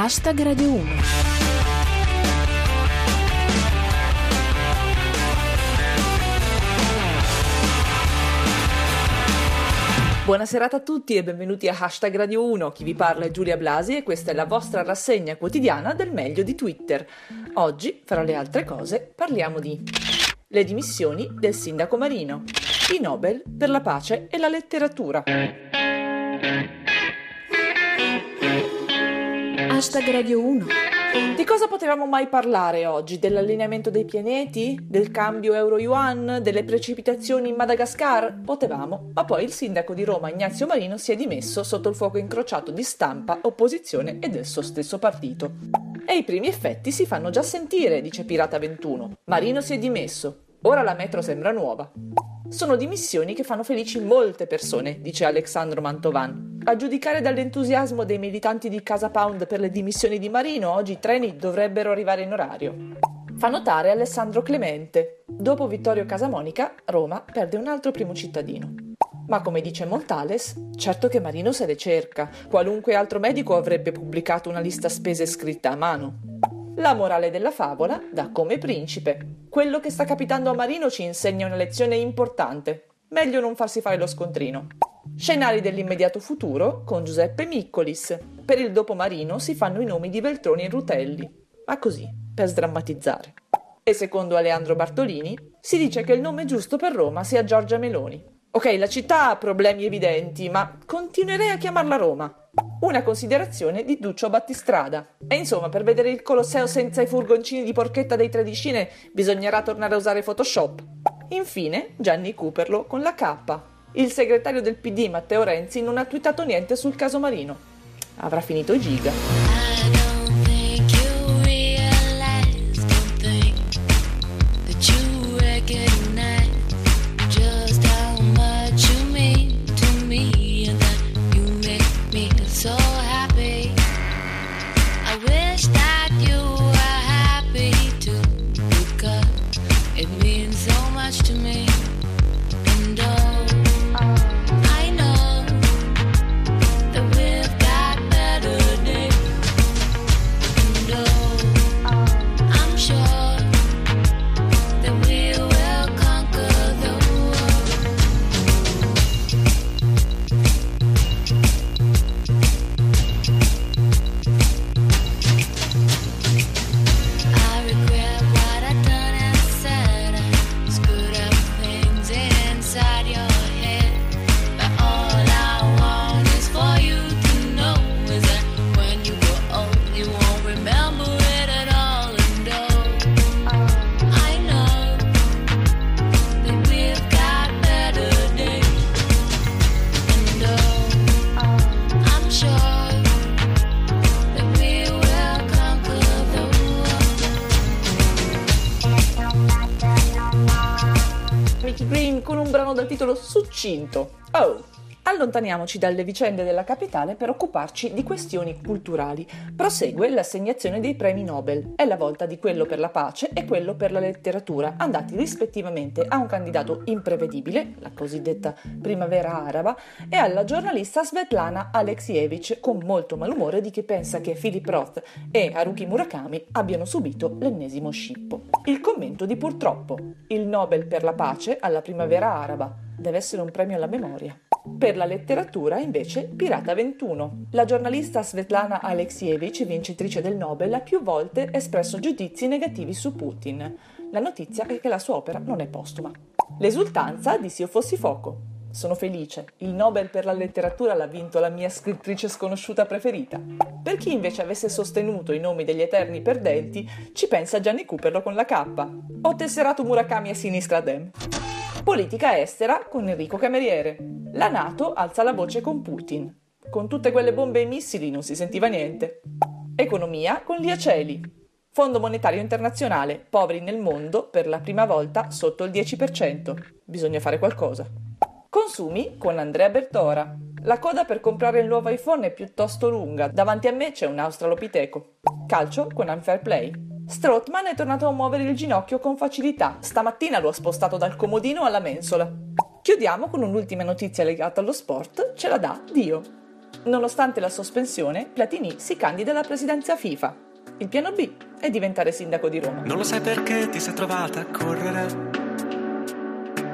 Hashtag Radio 1. Buona serata a tutti e benvenuti a Hashtag Radio 1. Chi vi parla è Giulia Blasi e questa è la vostra rassegna quotidiana del meglio di Twitter. Oggi, fra le altre cose, parliamo di le dimissioni del sindaco Marino, i Nobel per la pace e la letteratura. Hashtag Radio 1. Di cosa potevamo mai parlare oggi? Dell'allineamento dei pianeti? Del cambio euro-yuan? Delle precipitazioni in Madagascar? Potevamo, ma poi il sindaco di Roma Ignazio Marino si è dimesso sotto il fuoco incrociato di stampa, opposizione e del suo stesso partito. E i primi effetti si fanno già sentire, dice Pirata 21. Marino si è dimesso. Ora la metro sembra nuova. Sono dimissioni che fanno felici molte persone, dice Alexandro Mantovan. A giudicare dall'entusiasmo dei militanti di Casa Pound per le dimissioni di Marino, oggi i treni dovrebbero arrivare in orario. Fa notare Alessandro Clemente. Dopo Vittorio Casamonica, Roma perde un altro primo cittadino. Ma come dice Montales, certo che Marino se le cerca. Qualunque altro medico avrebbe pubblicato una lista spese scritta a mano. La morale della favola dà come principe. Quello che sta capitando a Marino ci insegna una lezione importante. Meglio non farsi fare lo scontrino. Scenari dell'immediato futuro con Giuseppe Miccolis. Per il dopo Marino si fanno i nomi di Veltroni e Rutelli. Ma così, per sdrammatizzare. E secondo Aleandro Bartolini, si dice che il nome giusto per Roma sia Giorgia Meloni. Ok, la città ha problemi evidenti, ma continuerei a chiamarla Roma. Una considerazione di Duccio Battistrada. E insomma, per vedere il Colosseo senza i furgoncini di porchetta dei tredicine bisognerà tornare a usare Photoshop. Infine, Gianni Cooperlo con la K. Il segretario del PD Matteo Renzi non ha twittato niente sul caso Marino. Avrà finito i giga. Dal titolo Succinto. Oh! Allontaniamoci dalle vicende della capitale per occuparci di questioni culturali. Prosegue l'assegnazione dei premi Nobel. È la volta di quello per la pace e quello per la letteratura, andati rispettivamente a un candidato imprevedibile, la cosiddetta primavera araba, e alla giornalista Svetlana Alexievich, con molto malumore di chi pensa che Philip Roth e Haruki Murakami abbiano subito l'ennesimo scippo. Il commento di purtroppo. Il Nobel per la pace alla primavera araba deve essere un premio alla memoria. Per la letteratura, invece, Pirata 21. La giornalista Svetlana Alexievich, vincitrice del Nobel, ha più volte espresso giudizi negativi su Putin. La notizia è che la sua opera non è postuma. L'esultanza di S'io fossi fuoco. Sono felice. Il Nobel per la letteratura l'ha vinto la mia scrittrice sconosciuta preferita. Per chi invece avesse sostenuto i nomi degli eterni perdenti, ci pensa Gianni Cooperlo con la K. Ho tesserato Murakami a sinistra Dem. Politica estera con Enrico Cameriere. La Nato alza la voce con Putin. Con tutte quelle bombe e missili non si sentiva niente. Economia con Liaceli. Fondo Monetario Internazionale, poveri nel mondo per la prima volta sotto il 10%. Bisogna fare qualcosa. Consumi con Andrea Bertora. La coda per comprare il nuovo iPhone è piuttosto lunga. Davanti a me c'è un australopiteco. Calcio con Unfair Play. Strothman è tornato a muovere il ginocchio con facilità. Stamattina lo ha spostato dal comodino alla mensola. Chiudiamo con un'ultima notizia legata allo sport, ce la dà Dio. Nonostante la sospensione, Platini si candida alla presidenza FIFA. Il piano B è diventare sindaco di Roma. Non lo sai perché ti sei trovata a correre,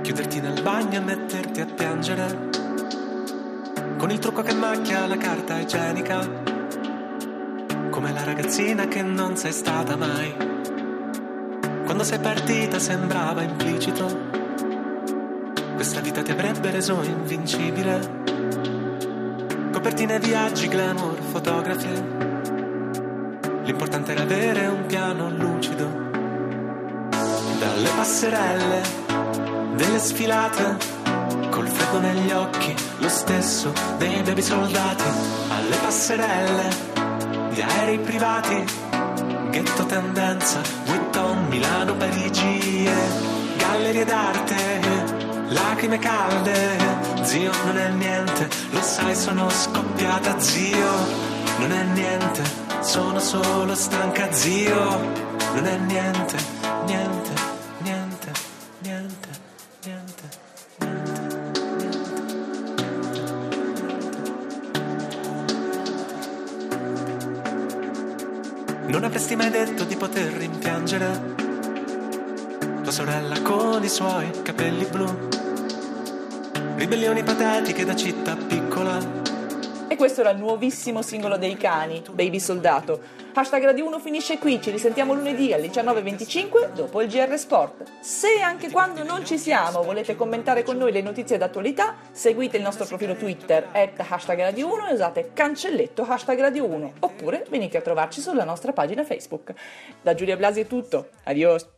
chiuderti nel bagno e metterti a piangere, con il trucco che macchia la carta igienica, come la ragazzina che non sei stata mai. Quando sei partita sembrava implicito, questa vita ti avrebbe reso invincibile. Copertine, viaggi, glamour, fotografie. L'importante era avere un piano lucido. Dalle passerelle, delle sfilate, col freddo negli occhi, lo stesso dei baby soldati. Alle passerelle, di aerei privati, ghetto tendenza, Vuitton, Milano, Parigi, e gallerie d'arte, lacrime calde. Zio, non è niente, lo sai, sono scoppiata, zio, non è niente, sono solo stanca, zio, non è niente, niente, niente, niente, niente. Non avresti mai detto di poter rimpiangere tua sorella con i suoi capelli blu. Ribellioni patetiche da città piccola. E questo era il nuovissimo singolo dei cani, Baby Soldato. Hashtag Radio 1 finisce qui, ci risentiamo lunedì alle 19.25 dopo il GR Sport. Se anche quando non ci siamo volete commentare con noi le notizie d'attualità, seguite il nostro profilo Twitter at hashtag Radio 1 e usate cancelletto hashtag Radio 1 oppure venite a trovarci sulla nostra pagina Facebook. Da Giulia Blasi è tutto, adios!